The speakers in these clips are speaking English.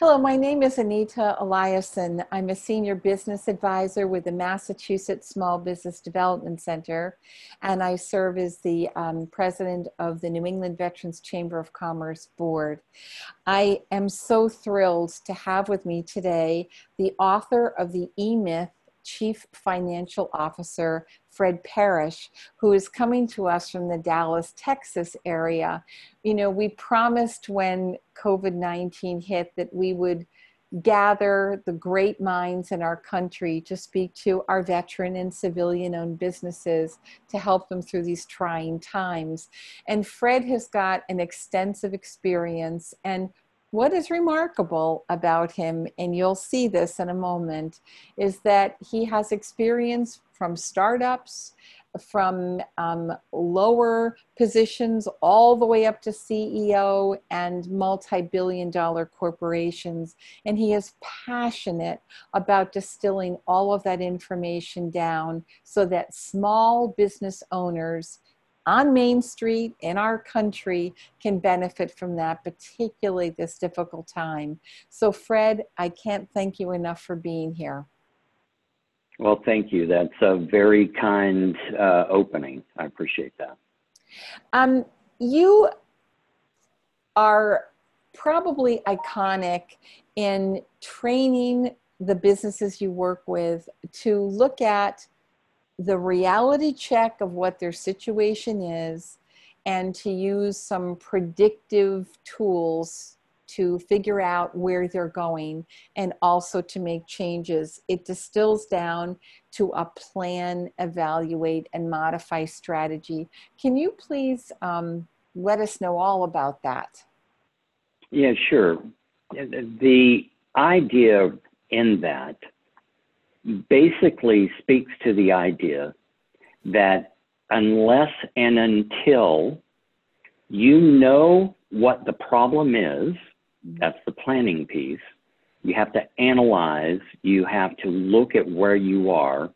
Hello, my name is Anita Eliason. I'm a senior business advisor with the Massachusetts Small Business Development Center, and I serve as the um, president of the New England Veterans Chamber of Commerce Board. I am so thrilled to have with me today the author of the E Myth Chief Financial Officer Fred Parrish, who is coming to us from the Dallas, Texas area. You know, we promised when COVID 19 hit that we would gather the great minds in our country to speak to our veteran and civilian owned businesses to help them through these trying times. And Fred has got an extensive experience and what is remarkable about him, and you'll see this in a moment, is that he has experience from startups, from um, lower positions all the way up to CEO and multi billion dollar corporations. And he is passionate about distilling all of that information down so that small business owners on Main Street in our country can benefit from that, particularly this difficult time. So, Fred, I can't thank you enough for being here. Well, thank you. That's a very kind uh, opening. I appreciate that. Um, you are probably iconic in training the businesses you work with to look at the reality check of what their situation is and to use some predictive tools to figure out where they're going and also to make changes. It distills down to a plan, evaluate, and modify strategy. Can you please um, let us know all about that? Yeah, sure. The idea in that basically speaks to the idea that unless and until you know what the problem is, that's the planning piece, you have to analyze, you have to look at where you are,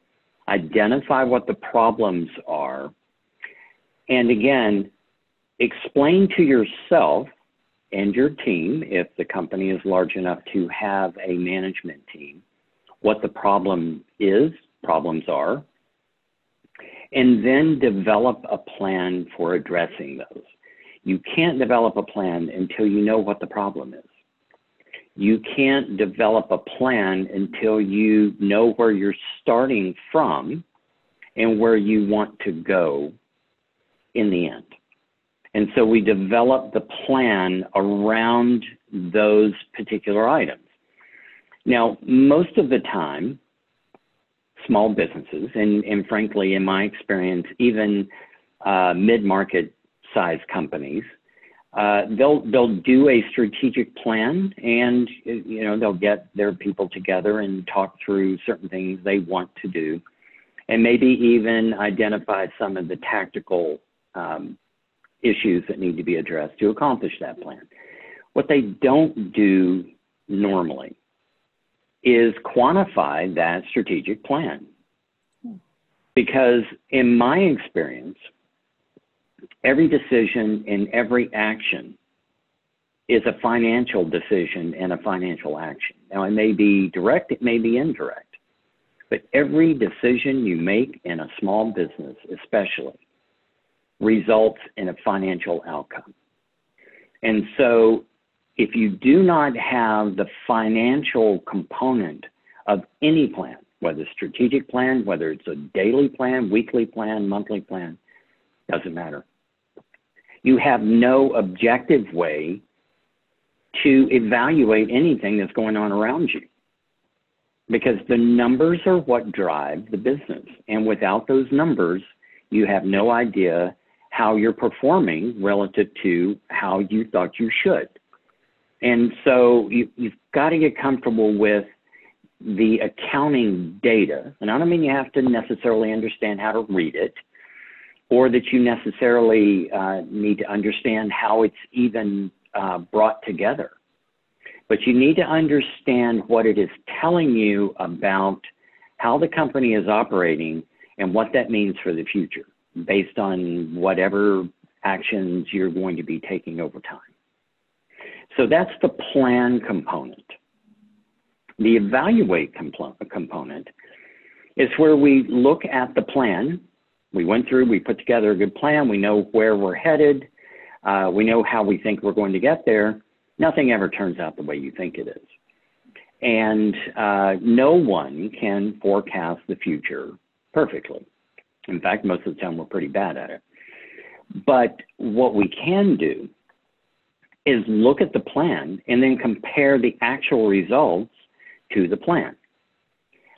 identify what the problems are, and again, explain to yourself and your team, if the company is large enough to have a management team, what the problem is, problems are, and then develop a plan for addressing those. You can't develop a plan until you know what the problem is. You can't develop a plan until you know where you're starting from and where you want to go in the end. And so we develop the plan around those particular items. Now, most of the time, small businesses, and, and frankly, in my experience, even uh, mid-market size companies, uh, they'll they'll do a strategic plan, and you know they'll get their people together and talk through certain things they want to do, and maybe even identify some of the tactical um, issues that need to be addressed to accomplish that plan. What they don't do normally is quantify that strategic plan. Because in my experience, every decision and every action is a financial decision and a financial action. Now, it may be direct, it may be indirect, but every decision you make in a small business, especially, results in a financial outcome. And so if you do not have the financial component of any plan, whether strategic plan, whether it's a daily plan, weekly plan, monthly plan, doesn't matter. You have no objective way to evaluate anything that's going on around you because the numbers are what drive the business. And without those numbers, you have no idea how you're performing relative to how you thought you should. And so you, you've got to get comfortable with the accounting data. And I don't mean you have to necessarily understand how to read it or that you necessarily uh, need to understand how it's even uh, brought together. But you need to understand what it is telling you about how the company is operating and what that means for the future based on whatever actions you're going to be taking over time. So that's the plan component. The evaluate component is where we look at the plan. We went through, we put together a good plan. We know where we're headed. Uh, we know how we think we're going to get there. Nothing ever turns out the way you think it is. And uh, no one can forecast the future perfectly. In fact, most of the time we're pretty bad at it. But what we can do is look at the plan and then compare the actual results to the plan.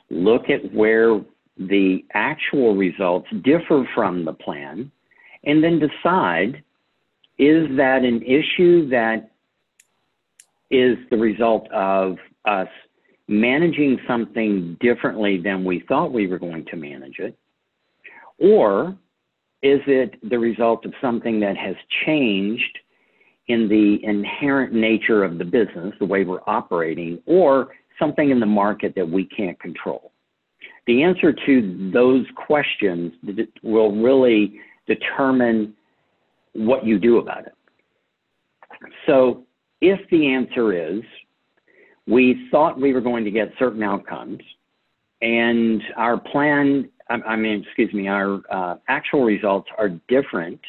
Look at where the actual results differ from the plan and then decide is that an issue that is the result of us managing something differently than we thought we were going to manage it? Or is it the result of something that has changed in the inherent nature of the business, the way we're operating, or something in the market that we can't control? The answer to those questions will really determine what you do about it. So if the answer is we thought we were going to get certain outcomes and our plan, I mean, excuse me, our uh, actual results are different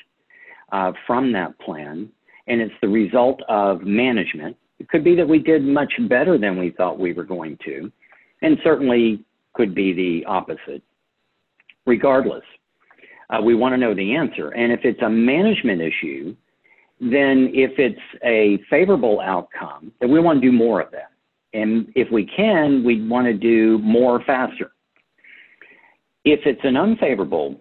uh, from that plan, and it's the result of management. It could be that we did much better than we thought we were going to, and certainly could be the opposite. Regardless, uh, we want to know the answer. And if it's a management issue, then if it's a favorable outcome, then we want to do more of that. And if we can, we want to do more faster. If it's an unfavorable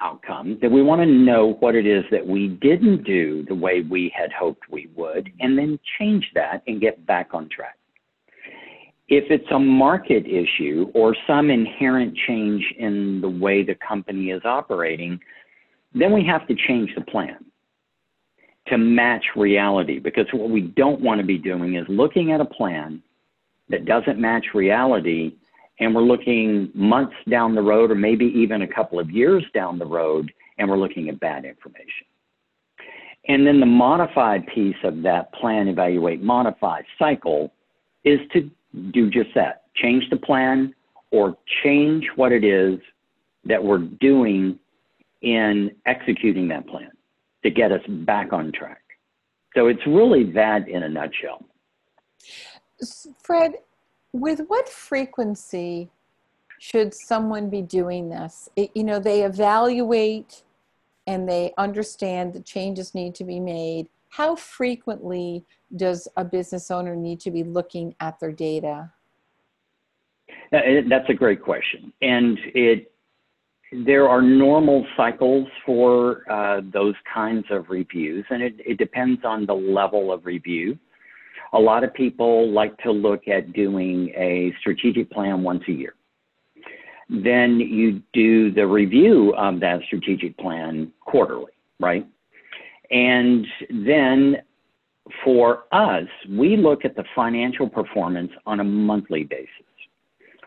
outcome, then we want to know what it is that we didn't do the way we had hoped we would, and then change that and get back on track. If it's a market issue or some inherent change in the way the company is operating, then we have to change the plan to match reality because what we don't want to be doing is looking at a plan that doesn't match reality and we're looking months down the road or maybe even a couple of years down the road and we're looking at bad information. And then the modified piece of that plan, evaluate, modify cycle is to do just that change the plan or change what it is that we're doing in executing that plan to get us back on track. So it's really that in a nutshell. Fred, with what frequency should someone be doing this? It, you know, they evaluate and they understand the changes need to be made. How frequently does a business owner need to be looking at their data? That's a great question. And it there are normal cycles for uh, those kinds of reviews, and it, it depends on the level of review. A lot of people like to look at doing a strategic plan once a year. Then you do the review of that strategic plan quarterly, right? And then for us, we look at the financial performance on a monthly basis.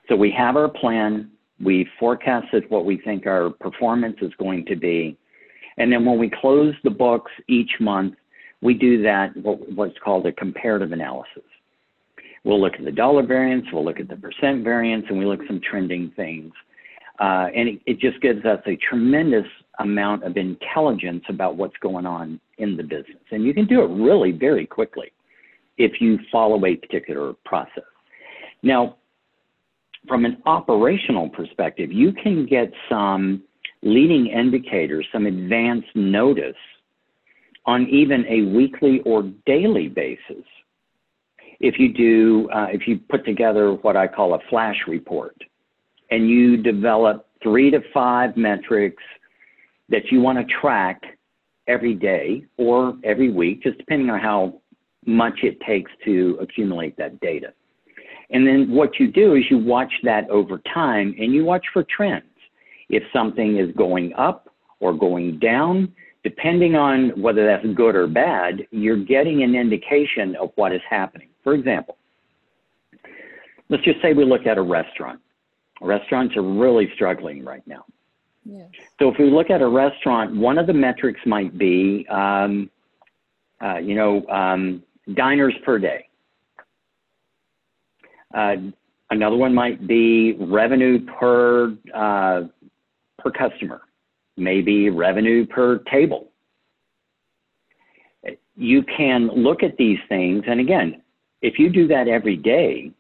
So we have our plan, we forecasted what we think our performance is going to be. And then when we close the books each month, we do that, what's called a comparative analysis. We'll look at the dollar variance, we'll look at the percent variance, and we look at some trending things. Uh, and it, it just gives us a tremendous amount of intelligence about what's going on in the business. And you can do it really very quickly if you follow a particular process. Now, from an operational perspective, you can get some leading indicators, some advance notice on even a weekly or daily basis. If you do, uh, if you put together what I call a flash report and you develop three to five metrics that you want to track every day or every week, just depending on how much it takes to accumulate that data. And then what you do is you watch that over time and you watch for trends. If something is going up or going down, depending on whether that's good or bad, you're getting an indication of what is happening. For example, let's just say we look at a restaurant. Restaurants are really struggling right now. Yes. So if we look at a restaurant, one of the metrics might be, um, uh, you know, um, diners per day. Uh, another one might be revenue per uh, per customer, maybe revenue per table. You can look at these things, and again, if you do that every day,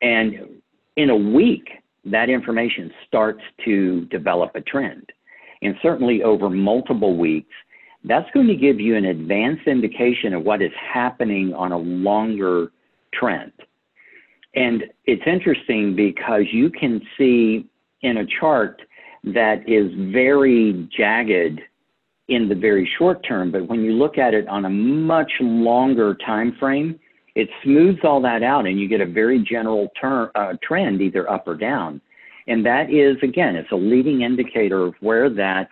and in a week, that information starts to develop a trend. And certainly over multiple weeks, that's going to give you an advanced indication of what is happening on a longer trend. And it's interesting because you can see in a chart that is very jagged in the very short term, but when you look at it on a much longer time frame, it smooths all that out and you get a very general term, uh, trend either up or down. And that is, again, it's a leading indicator of where that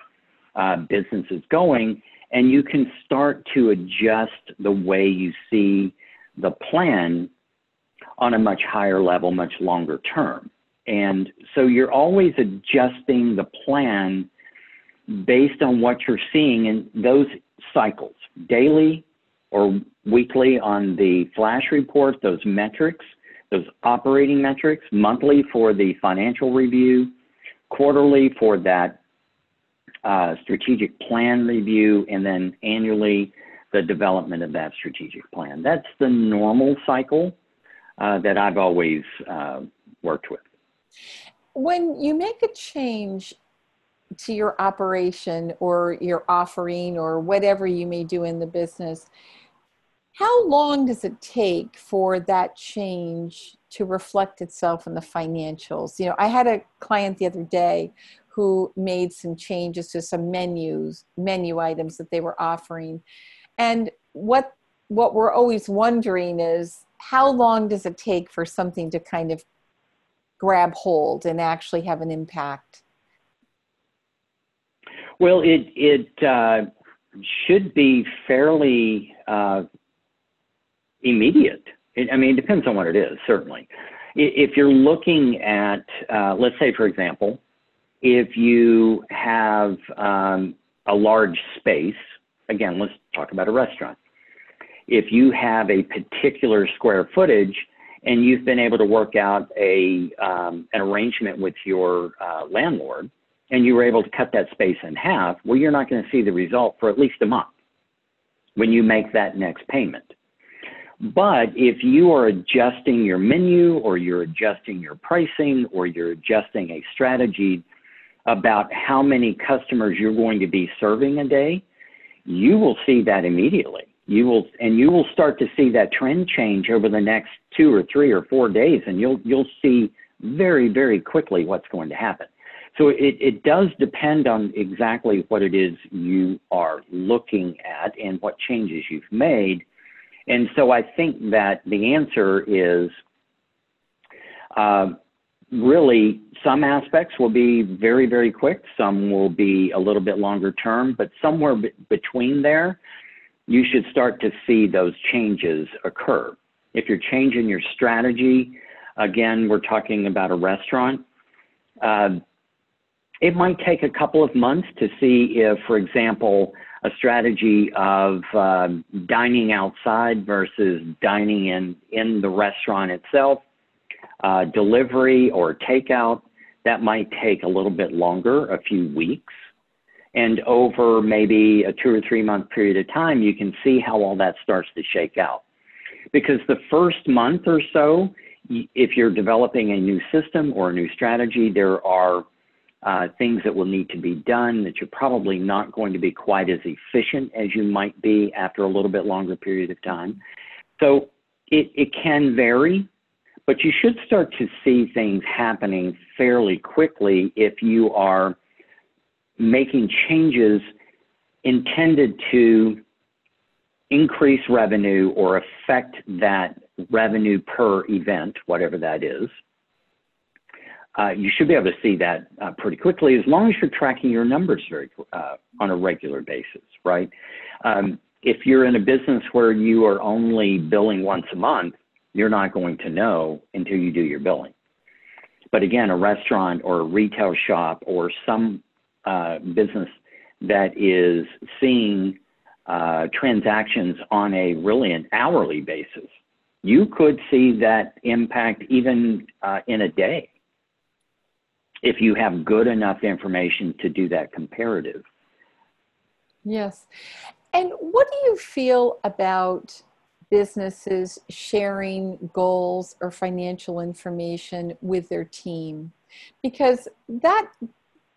uh, business is going. And you can start to adjust the way you see the plan on a much higher level, much longer term. And so you're always adjusting the plan based on what you're seeing in those cycles, daily or weekly on the flash report, those metrics, those operating metrics, monthly for the financial review, quarterly for that uh, strategic plan review, and then annually the development of that strategic plan. That's the normal cycle uh, that I've always uh, worked with. When you make a change to your operation or your offering or whatever you may do in the business, how long does it take for that change to reflect itself in the financials? You know, I had a client the other day who made some changes to some menus, menu items that they were offering. And what what we're always wondering is how long does it take for something to kind of grab hold and actually have an impact? Well, it it uh, should be fairly uh, immediate. It, I mean, it depends on what it is, certainly. If you're looking at, uh, let's say, for example, if you have um, a large space, again, let's talk about a restaurant if you have a particular square footage and you've been able to work out a um, an arrangement with your uh, landlord and you were able to cut that space in half, well, you're not going to see the result for at least a month when you make that next payment. But if you are adjusting your menu or you're adjusting your pricing or you're adjusting a strategy about how many customers you're going to be serving a day, you will see that immediately you will and you will start to see that trend change over the next two or three or four days and you'll you'll see very very quickly what's going to happen so it, it does depend on exactly what it is you are looking at and what changes you've made and so i think that the answer is uh, really some aspects will be very very quick some will be a little bit longer term but somewhere b- between there you should start to see those changes occur. If you're changing your strategy, again, we're talking about a restaurant, uh, it might take a couple of months to see if, for example, a strategy of uh, dining outside versus dining in, in the restaurant itself, uh, delivery or takeout, that might take a little bit longer, a few weeks. And over maybe a two or three month period of time, you can see how all that starts to shake out. Because the first month or so, if you're developing a new system or a new strategy, there are uh, things that will need to be done that you're probably not going to be quite as efficient as you might be after a little bit longer period of time. So it, it can vary, but you should start to see things happening fairly quickly if you are making changes intended to increase revenue or affect that revenue per event, whatever that is. Uh, you should be able to see that uh, pretty quickly as long as you're tracking your numbers very uh, on a regular basis, right? Um, if you're in a business where you are only billing once a month, you're not going to know until you do your billing. But again, a restaurant or a retail shop or some uh, business that is seeing uh, transactions on a really an hourly basis, You could see that impact even in a day if you have good enough information to do that comparative. Yes. And what do you feel about businesses sharing goals or financial information with their team? Because that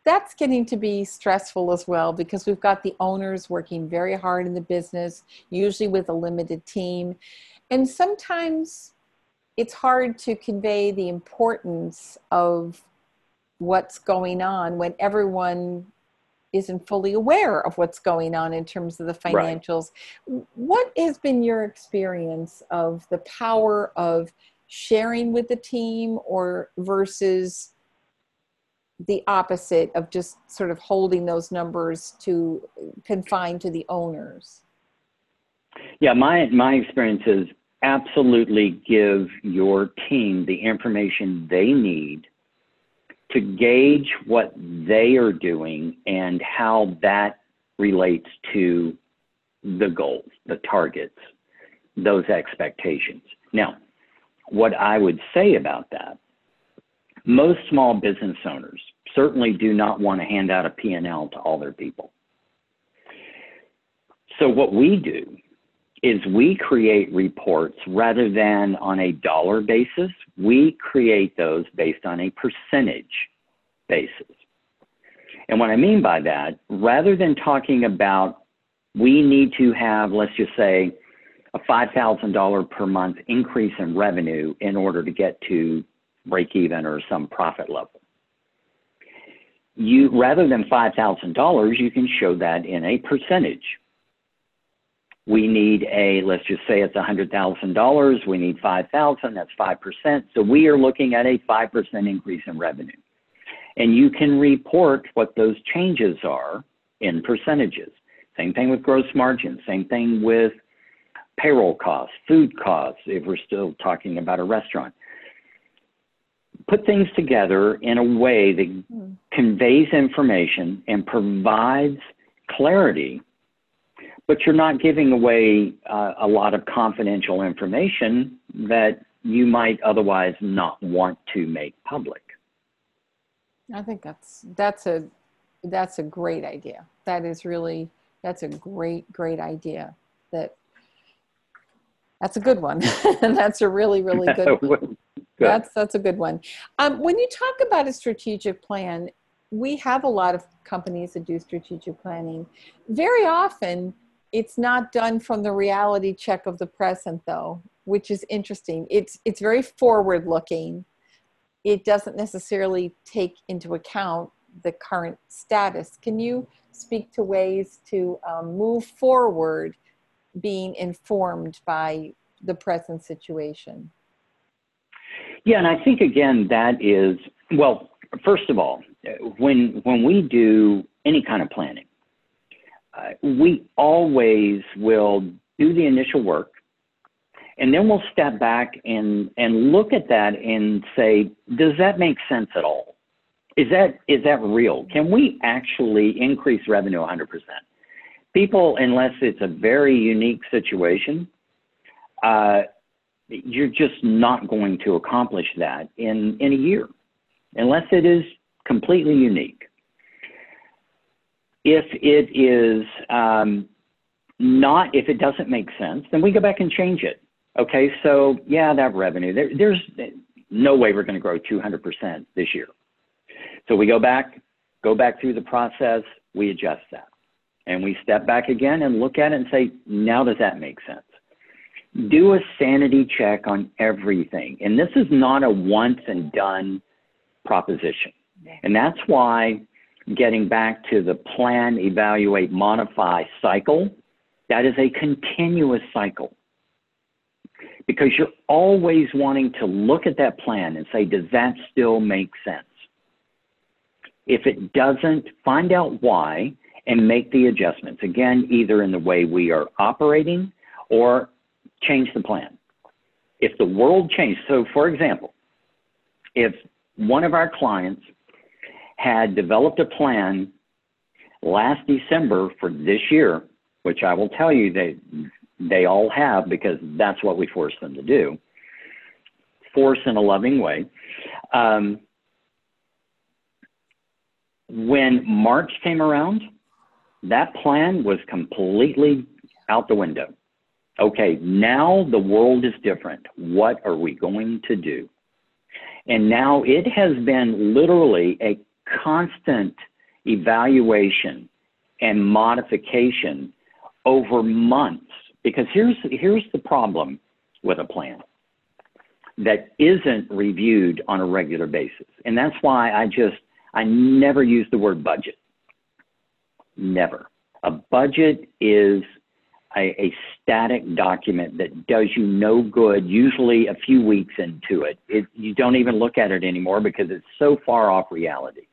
that's getting to be stressful as well because we've got the owners working very hard in the business, usually with a limited team. And sometimes it's hard to convey the importance of what's going on when everyone isn't fully aware of what's going on in terms of the financials. Right. What has been your experience of the power of sharing with the team or versus the opposite of just sort of holding those numbers to confined to the owners? Yeah, my my experience is absolutely give your team the information they need to gauge what they are doing and how that relates to the goals, the targets, those expectations. Now, what I would say about that, most small business owners certainly do not want to hand out a P&L to all their people. So what we do is we create reports rather than on a dollar basis, we create those based on a percentage basis. And what I mean by that, rather than talking about we need to have, let's just say, a $5,000 per month increase in revenue in order to get to break even or some profit level. You rather than $5,000, you can show that in a percentage we need a, let's just say it's $100,000, we need 5,000, that's 5%. So we are looking at a 5% increase in revenue. And you can report what those changes are in percentages. Same thing with gross margin, same thing with payroll costs, food costs, if we're still talking about a restaurant. Put things together in a way that mm. conveys information and provides clarity but you're not giving away uh, a lot of confidential information that you might otherwise not want to make public. I think that's that's a that's a great idea. That is really that's a great great idea. That that's a good one. and that's a really really good one. good. That's that's a good one. Um, when you talk about a strategic plan, we have a lot of companies that do strategic planning. Very often, it's not done from the reality check of the present though which is interesting. It's it's very forward looking. It doesn't necessarily take into account the current status. Can you speak to ways to um, move forward being informed by the present situation? Yeah and i think again that is well first of all when when we do any kind of planning uh, we always will do the initial work and then we'll step back and, and look at that and say, does that make sense at all? Is that, is that real? Can we actually increase revenue 100%? People, unless it's a very unique situation, uh, you're just not going to accomplish that in, in a year unless it is completely unique. If it is um, not, if it doesn't make sense, then we go back and change it. Okay, so yeah, that revenue, there, there's no way we're going to grow 200% this year. So we go back, go back through the process, we adjust that. And we step back again and look at it and say, now does that make sense? Do a sanity check on everything. And this is not a once and done proposition. And that's why getting back to the plan, evaluate, modify cycle, that is a continuous cycle. Because you're always wanting to look at that plan and say, does that still make sense? If it doesn't, find out why and make the adjustments. Again, either in the way we are operating or change the plan. If the world changed, so for example, if one of our clients had developed a plan last December for this year, which I will tell you that they all have because that's what we force them to do. Force in a loving way. Um, when March came around, that plan was completely out the window. Okay, now the world is different. What are we going to do? And now it has been literally a constant evaluation and modification over months. Because here's, here's the problem with a plan that isn't reviewed on a regular basis. And that's why I just, I never use the word budget. Never. A budget is a, a, static document that does you no good, usually a few weeks into it. it. You don't even look at it anymore because it's so far off reality.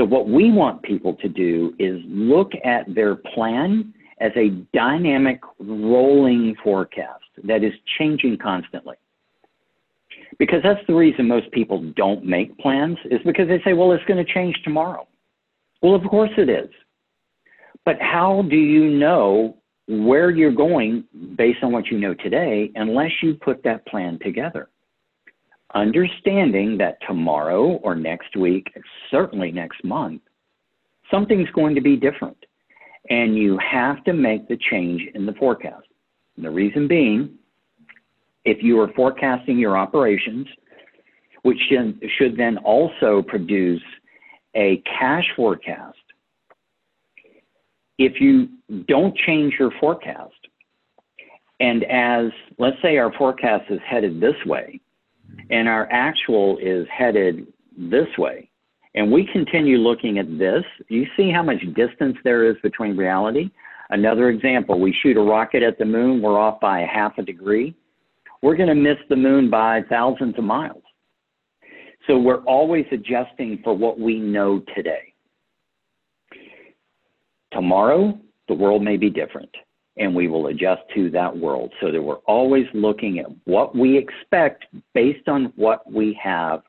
So, what we want people to do is look at their plan as a dynamic rolling forecast that is changing constantly. Because that's the reason most people don't make plans, is because they say, well, it's going to change tomorrow. Well, of course it is. But how do you know where you're going based on what you know today unless you put that plan together? Understanding that tomorrow or next week, certainly next month, something's going to be different. And you have to make the change in the forecast. And the reason being, if you are forecasting your operations, which should then also produce a cash forecast, if you don't change your forecast, and as let's say our forecast is headed this way, and our actual is headed this way, and we continue looking at this, you see how much distance there is between reality? Another example, we shoot a rocket at the moon, we're off by a half a degree. We're going to miss the moon by thousands of miles. So we're always adjusting for what we know today. Tomorrow, the world may be different, and we will adjust to that world so that we're always looking at what we expect based on what we have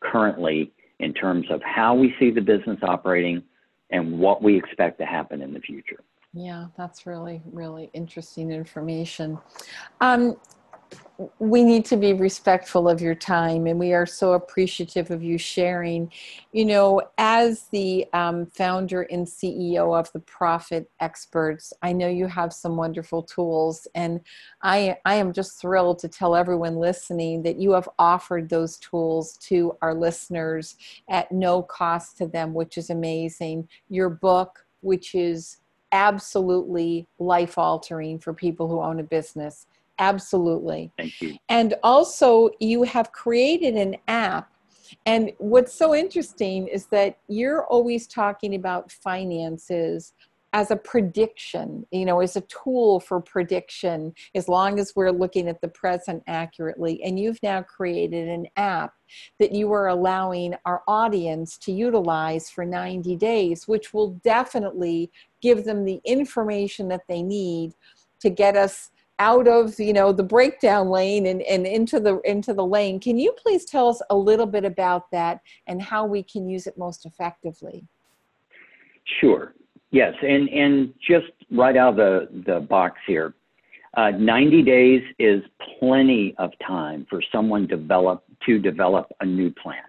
currently in terms of how we see the business operating and what we expect to happen in the future. Yeah, that's really, really interesting information. Um, we need to be respectful of your time and we are so appreciative of you sharing. You know as the um, founder and ceo of the profit experts i know you have some wonderful tools and i i am just thrilled to tell everyone listening that you have offered those tools to our listeners at no cost to them which is amazing. Your book which is absolutely life altering for people who own a business Absolutely. Thank you. And also, you have created an app. And what's so interesting is that you're always talking about finances as a prediction, you know, as a tool for prediction, as long as we're looking at the present accurately. And you've now created an app that you are allowing our audience to utilize for 90 days, which will definitely give them the information that they need to get us out of you know the breakdown lane and, and into the into the lane. Can you please tell us a little bit about that and how we can use it most effectively? Sure. Yes and and just right out of the the box here uh, 90 days is plenty of time for someone develop to develop a new plan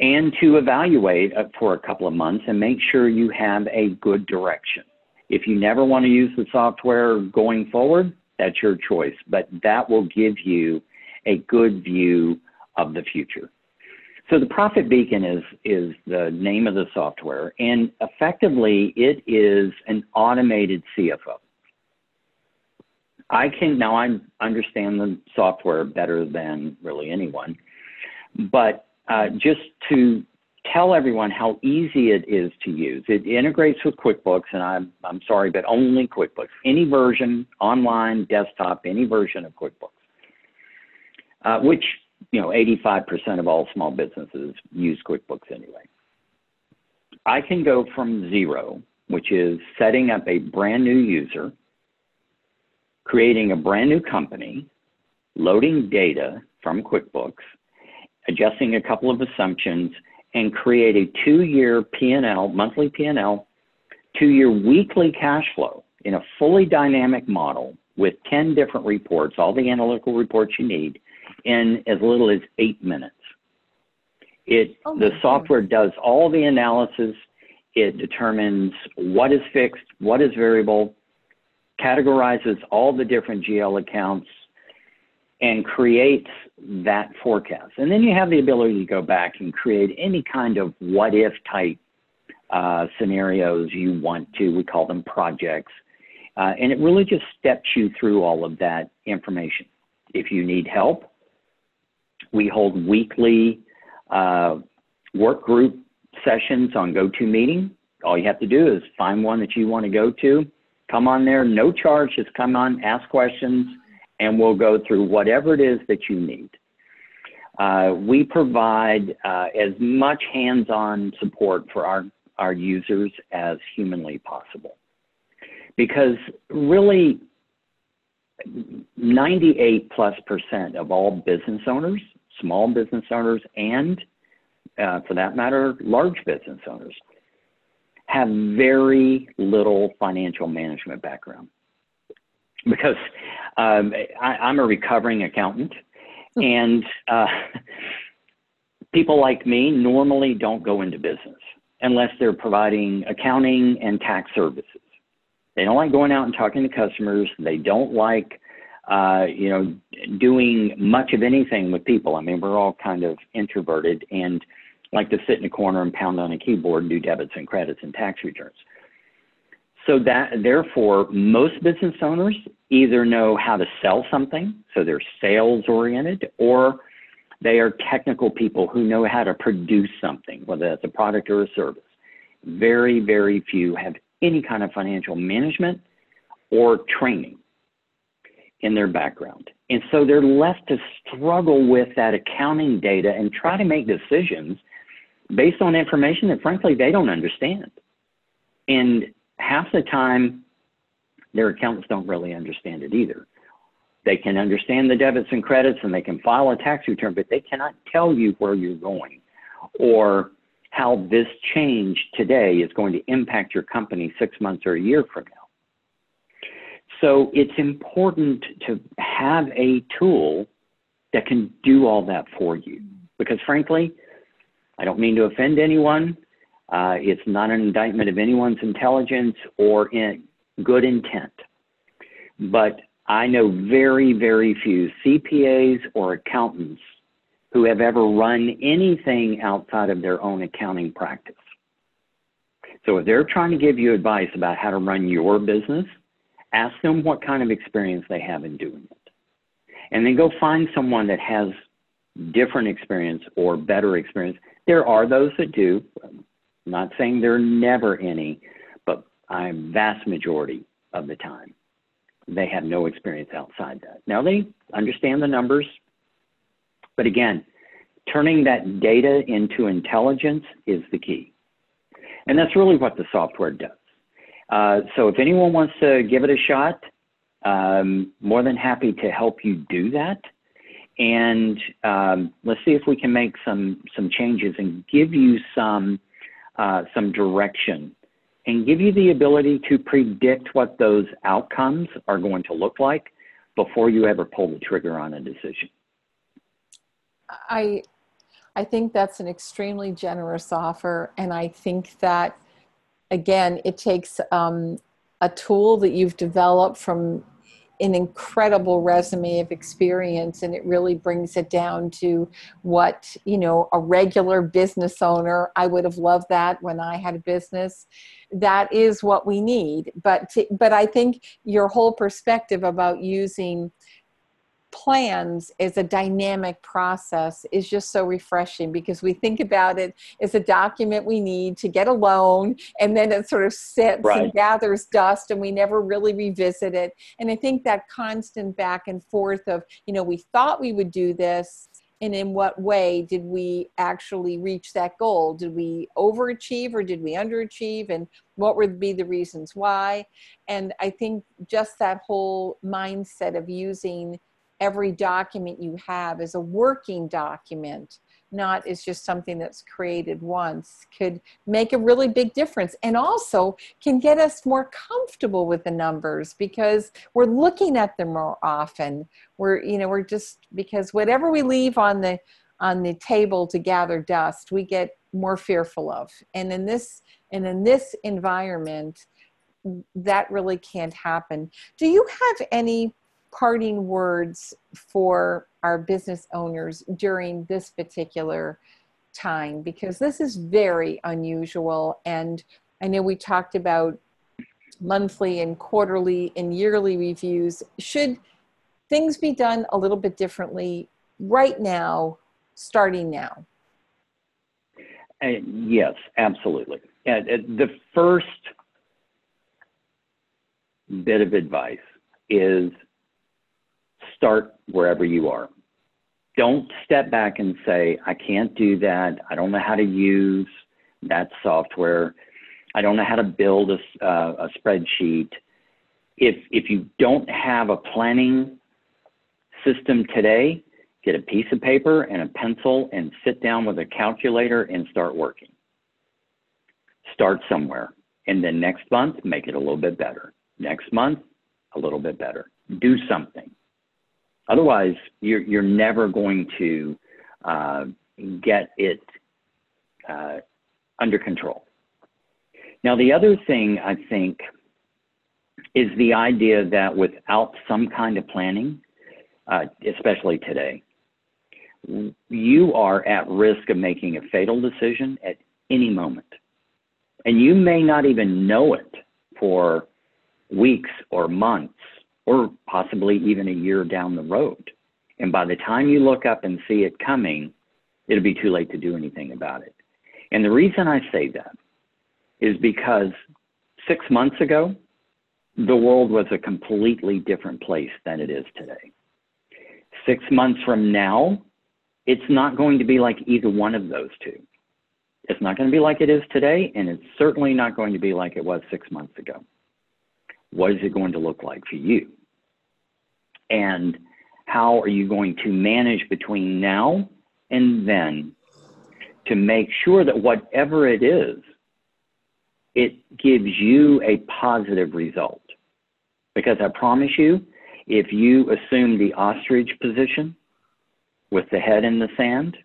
and to evaluate uh, for a couple of months and make sure you have a good direction if you never want to use the software going forward, that's your choice, but that will give you a good view of the future. So the Profit Beacon is, is the name of the software, and effectively it is an automated CFO. I can now I understand the software better than really anyone, but uh, just to tell everyone how easy it is to use. It integrates with QuickBooks, and I'm, I'm sorry, but only QuickBooks. Any version, online, desktop, any version of QuickBooks, uh, which, you know, 85% of all small businesses use QuickBooks anyway. I can go from zero, which is setting up a brand new user, creating a brand new company, loading data from QuickBooks, adjusting a couple of assumptions, and create a two-year P&L, monthly P&L, two-year weekly cash flow. in a fully dynamic model with 10 different reports, all the analytical reports you need, in as little as eight minutes. It, Oh the software does all the analysis. It determines what is fixed, what is variable, categorizes all the different GL accounts, and creates that forecast. And then you have the ability to go back and create any kind of what if type uh, scenarios you want to. We call them projects. Uh, and it really just steps you through all of that information. If you need help, we hold weekly uh, work group sessions on GoToMeeting. All you have to do is find one that you want to go to, come on there, no charge, just come on, ask questions, and we'll go through whatever it is that you need. Uh, we provide uh, as much hands-on support for our, our users as humanly possible. Because really, 98 plus percent of all business owners, small business owners, and uh, for that matter, large business owners, have very little financial management background. Because um, I, am a recovering accountant, and uh, people like me normally don't go into business unless they're providing accounting and tax services. They don't like going out and talking to customers. They don't like, uh, you know, doing much of anything with people. I mean, we're all kind of introverted and like to sit in a corner and pound on a keyboard and do debits and credits and tax returns. So that therefore, most business owners either know how to sell something, so they're sales oriented, or they are technical people who know how to produce something, whether that's a product or a service. Very, very few have any kind of financial management or training in their background. And so they're left to struggle with that accounting data and try to make decisions based on information that frankly they don't understand. And half the time, their accountants don't really understand it either. They can understand the debits and credits and they can file a tax return, but they cannot tell you where you're going or how this change today is going to impact your company six months or a year from now. So it's important to have a tool that can do all that for you. Because frankly, I don't mean to offend anyone. Uh, it's not an indictment of anyone's intelligence or in good intent. But I know very, very few CPAs or accountants who have ever run anything outside of their own accounting practice. So if they're trying to give you advice about how to run your business, ask them what kind of experience they have in doing it. And then go find someone that has different experience or better experience. There are those that do. I'm not saying there are never any, but I'm vast majority of the time. They have no experience outside that. Now they understand the numbers, but again, turning that data into intelligence is the key. And that's really what the software does. Uh, so if anyone wants to give it a shot, um, more than happy to help you do that. And um, let's see if we can make some some changes and give you some uh, some direction and give you the ability to predict what those outcomes are going to look like before you ever pull the trigger on a decision. I I think that's an extremely generous offer, and I think that again, it takes um, a tool that you've developed from an incredible resume of experience and it really brings it down to what you know a regular business owner i would have loved that when i had a business. That is what we need. But to, but i think your whole perspective about using plans as a dynamic process is just so refreshing because we think about it as a document we need to get a loan and then it sort of sits right. and gathers dust and we never really revisit it. And i think that constant back and forth of you know we thought we would do this and in what way did we actually reach that goal? Did we overachieve or did we underachieve? And what would be the reasons why? And i think just that whole mindset of using every document you have is a working document not is just something that's created once could make a really big difference and also can get us more comfortable with the numbers because we're looking at them more often. We're you know we're just because whatever we leave on the on the table to gather dust we get more fearful of. And in this and in this environment that really can't happen. Do you have any parting words for our business owners during this particular time because this is very unusual. And i know we talked about monthly and quarterly and yearly reviews. Should things be done a little bit differently right now starting now? Uh, yes absolutely. Uh, the first bit of advice is start wherever you are. Don't step back and say, I can't do that. I don't know how to use that software. I don't know how to build a, uh, a spreadsheet. If, if you don't have a planning system today, get a piece of paper and a pencil and sit down with a calculator and start working. Start somewhere. And then next month, make it a little bit better. Next month, a little bit better. Do something. Otherwise, you're, you're never going to uh, get it uh, under control. Now, the other thing I think is the idea that without some kind of planning, uh, especially today, you are at risk of making a fatal decision at any moment. And you may not even know it for weeks or months or possibly even a year down the road. And by the time you look up and see it coming, it'll be too late to do anything about it. And the reason I say that is because six months ago, the world was a completely different place than it is today. Six months from now, it's not going to be like either one of those two. It's not going to be like it is today, and it's certainly not going to be like it was six months ago. What is it going to look like for you? And how are you going to manage between now and then to make sure that whatever it is, it gives you a positive result. Because I promise you, if you assume the ostrich position with the head in the sand,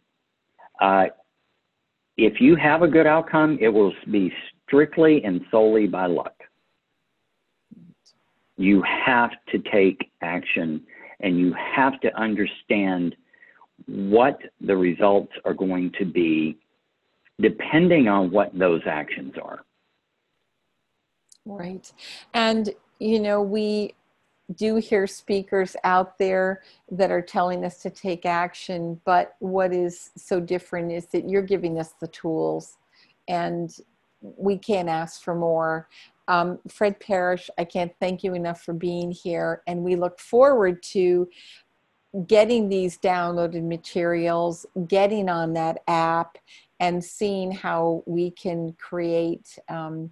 uh, if you have a good outcome, it will be strictly and solely by luck you have to take action and you have to understand what the results are going to be depending on what those actions are. Right. And, you know, we do hear speakers out there that are telling us to take action, but what is so different is that you're giving us the tools and we can't ask for more. Um, Fred Parrish, I can't thank you enough for being here, and we look forward to getting these downloaded materials, getting on that app, and seeing how we can create um,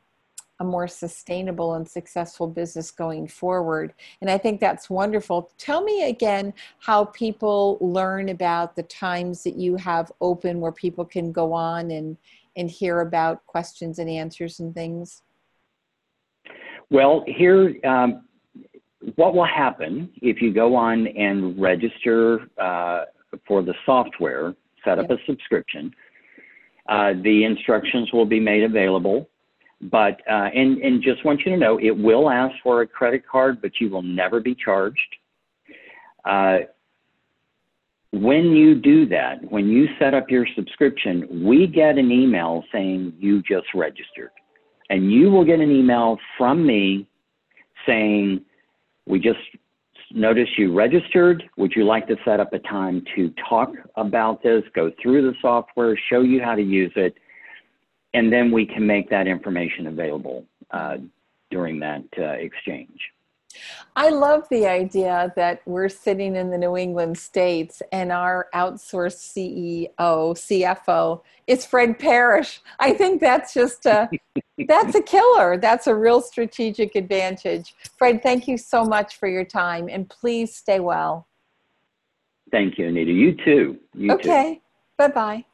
a more sustainable and successful business going forward. And I think that's wonderful. Tell me again how people learn about the times that you have open where people can go on and, and hear about questions and answers and things. Well, here, um, what will happen if you go on and register uh, for the software, set up a subscription, uh, the instructions will be made available. But, uh, and, and just want you to know, it will ask for a credit card, but you will never be charged. Uh, when you do that, when you set up your subscription, we get an email saying you just registered and you will get an email from me saying, we just noticed you registered. Would you like to set up a time to talk about this, go through the software, show you how to use it, and then we can make that information available uh, during that uh, exchange. I love the idea that we're sitting in the New England states and our outsourced CEO, CFO is Fred Parrish. I think that's just a that's a killer. That's a real strategic advantage. Fred, thank you so much for your time and please stay well. Thank you, Anita. You too. You okay. Too. Bye-bye.